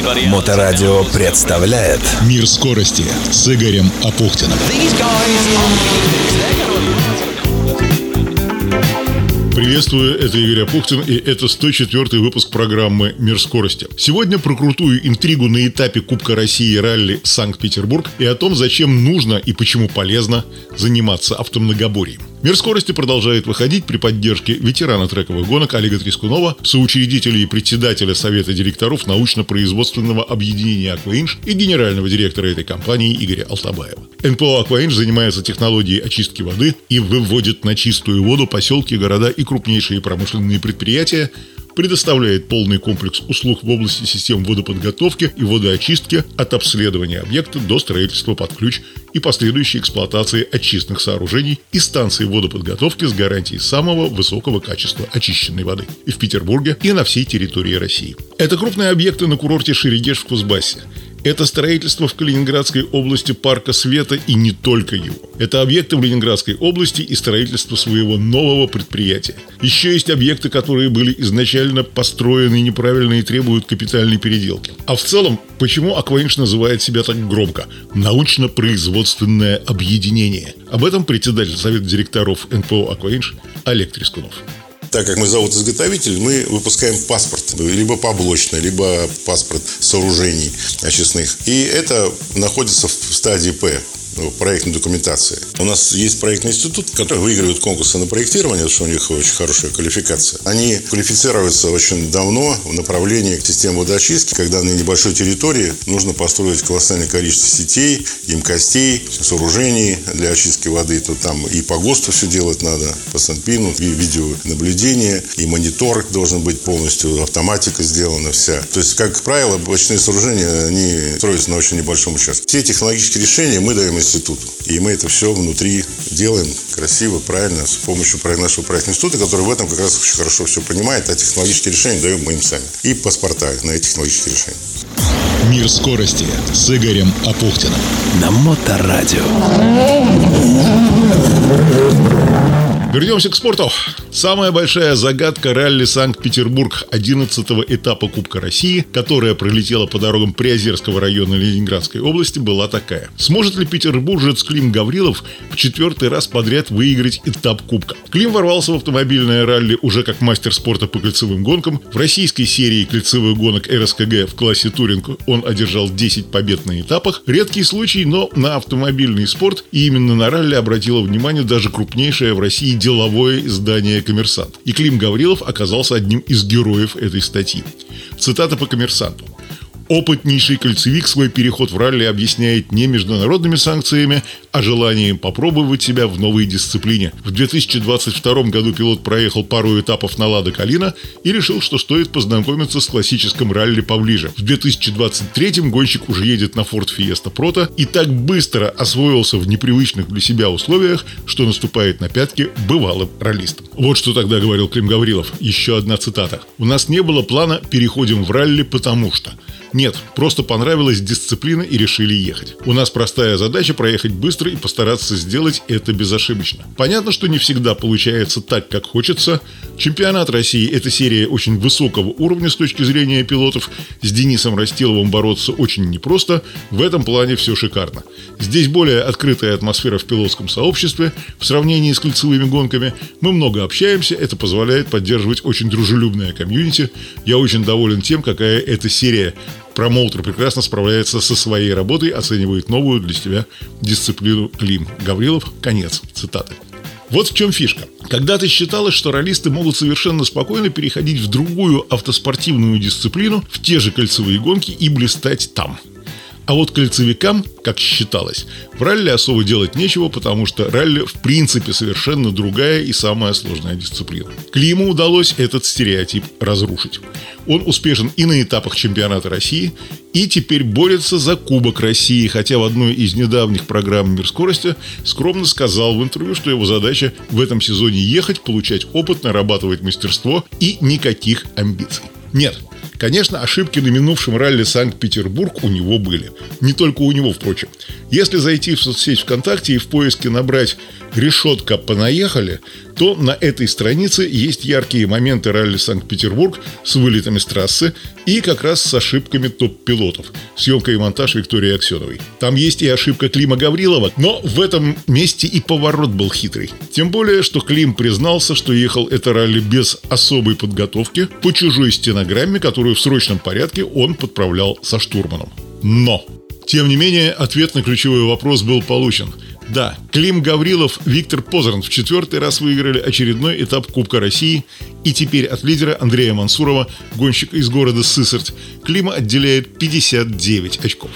Моторадио представляет Мир скорости с Игорем Апухтиным. Приветствую, это Игорь Апухтин, и это 104 выпуск программы «Мир скорости». Сегодня про крутую интригу на этапе Кубка России ралли Санкт-Петербург и о том, зачем нужно и почему полезно заниматься автомногоборьем. Мир скорости продолжает выходить при поддержке ветерана трековых гонок Олега Трескунова, соучредителя и председателя Совета директоров научно-производственного объединения «Акваинж» и генерального директора этой компании Игоря Алтабаева. НПО «Акваинж» занимается технологией очистки воды и выводит на чистую воду поселки, города и крупнейшие промышленные предприятия, предоставляет полный комплекс услуг в области систем водоподготовки и водоочистки от обследования объекта до строительства под ключ и последующей эксплуатации очистных сооружений и станций водоподготовки с гарантией самого высокого качества очищенной воды и в Петербурге, и на всей территории России. Это крупные объекты на курорте Шерегеш в Кузбассе. Это строительство в Калининградской области парка Света и не только его. Это объекты в Ленинградской области и строительство своего нового предприятия. Еще есть объекты, которые были изначально построены неправильно и требуют капитальной переделки. А в целом, почему Акваинш называет себя так громко? Научно-производственное объединение. Об этом председатель Совета директоров НПО «Акваинш» Олег Трескунов так как мы завод-изготовитель, мы выпускаем паспорт, либо поблочный, либо паспорт сооружений очистных. И это находится в стадии П проектной документации. У нас есть проектный институт, который выигрывает конкурсы на проектирование, потому что у них очень хорошая квалификация. Они квалифицируются очень давно в направлении системы водоочистки, когда на небольшой территории нужно построить колоссальное количество сетей, емкостей, сооружений для очистки воды. То там и по ГОСТу все делать надо, по Санпину, и видеонаблюдение, и монитор должен быть полностью, автоматика сделана вся. То есть, как правило, блочные сооружения, они строятся на очень небольшом участке. Все технологические решения мы даем институту. И мы это все внутри делаем красиво, правильно, с помощью нашего проектного института, который в этом как раз очень хорошо все понимает, а технологические решения даем мы им сами. И паспорта на эти технологические решения. Мир скорости с Игорем Апухтиным. На Моторадио. Вернемся к спорту. Самая большая загадка ралли Санкт-Петербург 11-го этапа Кубка России, которая пролетела по дорогам Приозерского района Ленинградской области, была такая. Сможет ли петербуржец Клим Гаврилов в четвертый раз подряд выиграть этап Кубка? Клим ворвался в автомобильное ралли уже как мастер спорта по кольцевым гонкам. В российской серии кольцевых гонок РСКГ в классе Туринг он одержал 10 побед на этапах. Редкий случай, но на автомобильный спорт и именно на ралли обратила внимание даже крупнейшая в России деловое издание «Коммерсант». И Клим Гаврилов оказался одним из героев этой статьи. Цитата по «Коммерсанту». Опытнейший кольцевик свой переход в ралли объясняет не международными санкциями, а желанием попробовать себя в новой дисциплине. В 2022 году пилот проехал пару этапов на «Лада Калина» и решил, что стоит познакомиться с классическим ралли поближе. В 2023 гонщик уже едет на Ford Fiesta Proto и так быстро освоился в непривычных для себя условиях, что наступает на пятки бывалым раллистам. Вот что тогда говорил Клим Гаврилов. Еще одна цитата. «У нас не было плана «переходим в ралли, потому что». Нет, просто понравилась дисциплина и решили ехать. У нас простая задача проехать быстро и постараться сделать это безошибочно. Понятно, что не всегда получается так, как хочется. Чемпионат России – это серия очень высокого уровня с точки зрения пилотов. С Денисом Растиловым бороться очень непросто. В этом плане все шикарно. Здесь более открытая атмосфера в пилотском сообществе в сравнении с кольцевыми гонками. Мы много общаемся, это позволяет поддерживать очень дружелюбное комьюнити. Я очень доволен тем, какая эта серия Промоутер прекрасно справляется со своей работой, оценивает новую для себя дисциплину Клим. Гаврилов, конец цитаты. Вот в чем фишка. Когда-то считалось, что ролисты могут совершенно спокойно переходить в другую автоспортивную дисциплину, в те же кольцевые гонки и блистать там – а вот кольцевикам, как считалось, в ралли особо делать нечего, потому что ралли в принципе совершенно другая и самая сложная дисциплина. Климу удалось этот стереотип разрушить. Он успешен и на этапах чемпионата России, и теперь борется за Кубок России, хотя в одной из недавних программ «Мир скорости» скромно сказал в интервью, что его задача в этом сезоне ехать, получать опыт, нарабатывать мастерство и никаких амбиций. Нет, Конечно, ошибки на минувшем ралли Санкт-Петербург у него были. Не только у него, впрочем. Если зайти в соцсеть ВКонтакте и в поиске набрать решетка «Понаехали», то на этой странице есть яркие моменты ралли Санкт-Петербург с вылетами с трассы и как раз с ошибками топ-пилотов. Съемка и монтаж Виктории Аксеновой. Там есть и ошибка Клима Гаврилова, но в этом месте и поворот был хитрый. Тем более, что Клим признался, что ехал это ралли без особой подготовки по чужой стенограмме, которую в срочном порядке он подправлял со штурманом. Но! Тем не менее, ответ на ключевой вопрос был получен – да, Клим Гаврилов, Виктор Позран в четвертый раз выиграли очередной этап Кубка России. И теперь от лидера Андрея Мансурова, гонщика из города Сысерть, Клима отделяет 59 очков.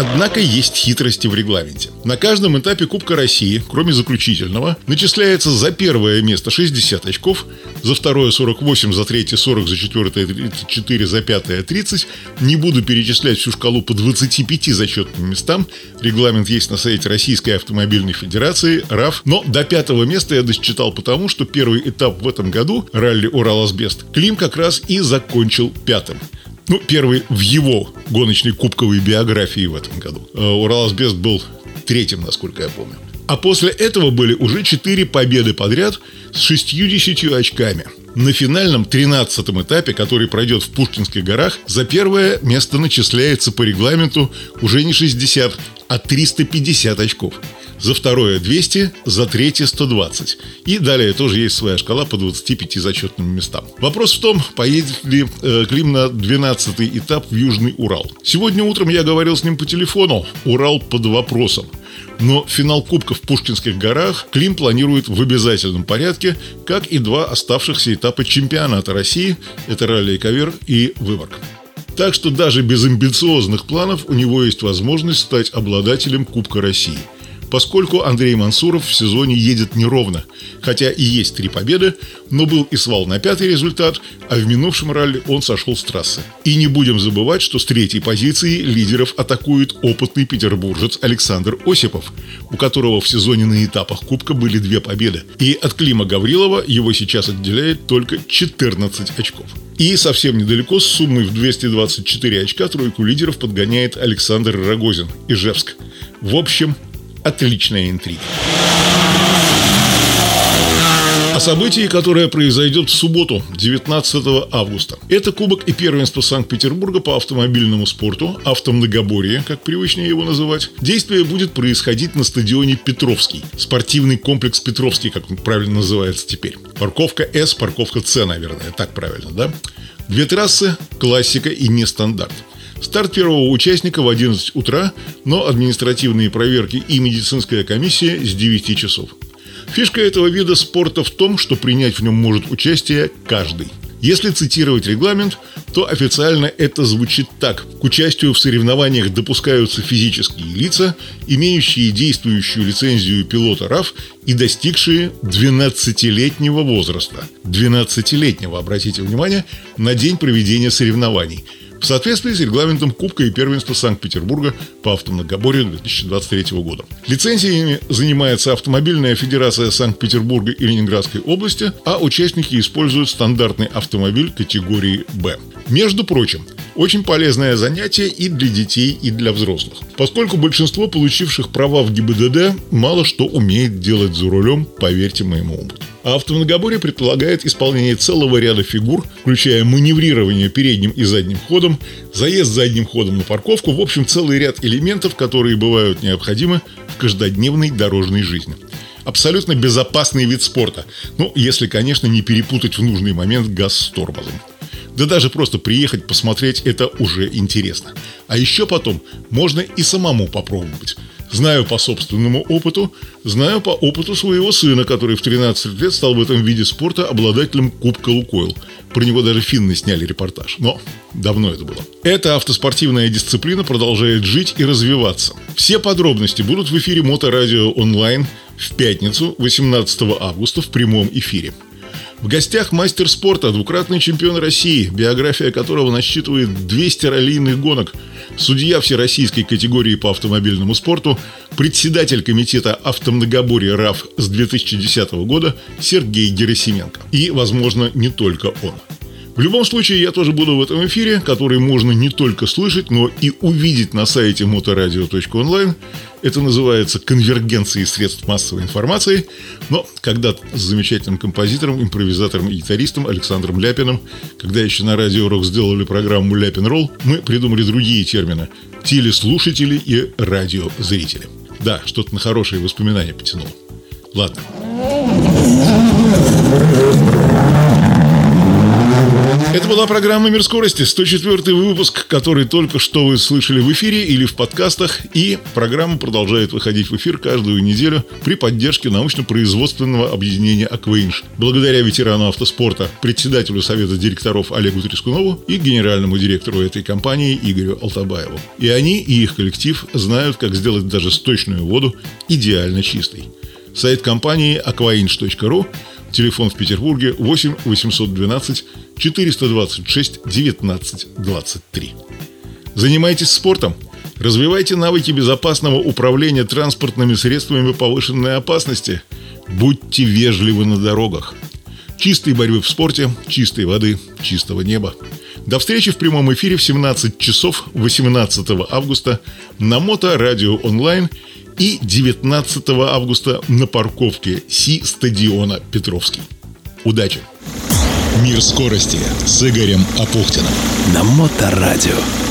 Однако есть хитрости в регламенте. На каждом этапе Кубка России, кроме заключительного, начисляется за первое место 60 очков, за второе 48, за третье 40, за четвертое 34, за пятое 30. Не буду перечислять всю шкалу по 25 зачетным местам. Регламент есть на сайте Российской автомобильной федерации, РАФ. Но до пятого места я досчитал потому, что первый этап в этом году, ралли Урал-Асбест, Клим как раз и закончил пятым. Ну, первый в его гоночной кубковой биографии в этом году. Э, Уралсбест был третьим, насколько я помню. А после этого были уже четыре победы подряд с 60 очками. На финальном 13-м этапе, который пройдет в Пушкинских горах, за первое место начисляется по регламенту уже не 60, а 350 очков за второе 200, за третье 120. И далее тоже есть своя шкала по 25 зачетным местам. Вопрос в том, поедет ли э, Клим на 12 этап в Южный Урал. Сегодня утром я говорил с ним по телефону. Урал под вопросом. Но финал Кубка в Пушкинских горах Клим планирует в обязательном порядке, как и два оставшихся этапа чемпионата России – это ралли и ковер и Выборг. Так что даже без амбициозных планов у него есть возможность стать обладателем Кубка России – поскольку Андрей Мансуров в сезоне едет неровно. Хотя и есть три победы, но был и свал на пятый результат, а в минувшем ралли он сошел с трассы. И не будем забывать, что с третьей позиции лидеров атакует опытный петербуржец Александр Осипов, у которого в сезоне на этапах Кубка были две победы. И от Клима Гаврилова его сейчас отделяет только 14 очков. И совсем недалеко с суммой в 224 очка тройку лидеров подгоняет Александр Рогозин, Ижевск. В общем, Отличная интрига. О событии, которое произойдет в субботу, 19 августа. Это Кубок и первенство Санкт-Петербурга по автомобильному спорту, автомногоборье, как привычнее его называть. Действие будет происходить на стадионе Петровский. Спортивный комплекс Петровский, как он правильно называется теперь. Парковка С, парковка С, наверное, так правильно, да? Две трассы, классика и нестандарт. Старт первого участника в 11 утра, но административные проверки и медицинская комиссия с 9 часов. Фишка этого вида спорта в том, что принять в нем может участие каждый. Если цитировать регламент, то официально это звучит так. К участию в соревнованиях допускаются физические лица, имеющие действующую лицензию пилота РАФ и достигшие 12-летнего возраста. 12-летнего, обратите внимание, на день проведения соревнований – в соответствии с регламентом Кубка и первенства Санкт-Петербурга по автомногоборью 2023 года. Лицензиями занимается Автомобильная федерация Санкт-Петербурга и Ленинградской области, а участники используют стандартный автомобиль категории «Б». Между прочим, очень полезное занятие и для детей, и для взрослых. Поскольку большинство получивших права в ГИБДД мало что умеет делать за рулем, поверьте моему опыту. А автомногоборье предполагает исполнение целого ряда фигур, включая маневрирование передним и задним ходом, заезд задним ходом на парковку, в общем, целый ряд элементов, которые бывают необходимы в каждодневной дорожной жизни. Абсолютно безопасный вид спорта. Ну, если, конечно, не перепутать в нужный момент газ с тормозом. Да даже просто приехать посмотреть это уже интересно. А еще потом можно и самому попробовать. Знаю по собственному опыту, знаю по опыту своего сына, который в 13 лет стал в этом виде спорта обладателем Кубка Лукойл. Про него даже финны сняли репортаж. Но давно это было. Эта автоспортивная дисциплина продолжает жить и развиваться. Все подробности будут в эфире Моторадио онлайн в пятницу, 18 августа в прямом эфире. В гостях мастер спорта, двукратный чемпион России, биография которого насчитывает 200 раллийных гонок, судья всероссийской категории по автомобильному спорту, председатель комитета автомногоборья РАФ с 2010 года Сергей Герасименко. И, возможно, не только он. В любом случае, я тоже буду в этом эфире, который можно не только слышать, но и увидеть на сайте motoradio.online. Это называется конвергенцией средств массовой информации. Но когда с замечательным композитором, импровизатором и гитаристом Александром Ляпиным, когда еще на Радио Рок сделали программу «Ляпин Ролл», мы придумали другие термины – телеслушатели и радиозрители. Да, что-то на хорошие воспоминания потянул. Ладно. Это была программа «Мир скорости», 104 выпуск, который только что вы слышали в эфире или в подкастах. И программа продолжает выходить в эфир каждую неделю при поддержке научно-производственного объединения «Аквейнш». Благодаря ветерану автоспорта, председателю Совета директоров Олегу Трескунову и генеральному директору этой компании Игорю Алтабаеву. И они, и их коллектив знают, как сделать даже сточную воду идеально чистой. Сайт компании aquainch.ru Телефон в Петербурге 8 812 426 19 23. Занимайтесь спортом. Развивайте навыки безопасного управления транспортными средствами повышенной опасности. Будьте вежливы на дорогах. Чистой борьбы в спорте, чистой воды, чистого неба. До встречи в прямом эфире в 17 часов 18 августа на Мото Радио Онлайн – и 19 августа на парковке Си-стадиона Петровский. Удачи! Мир скорости с Игорем Апухтиным. На Моторадио.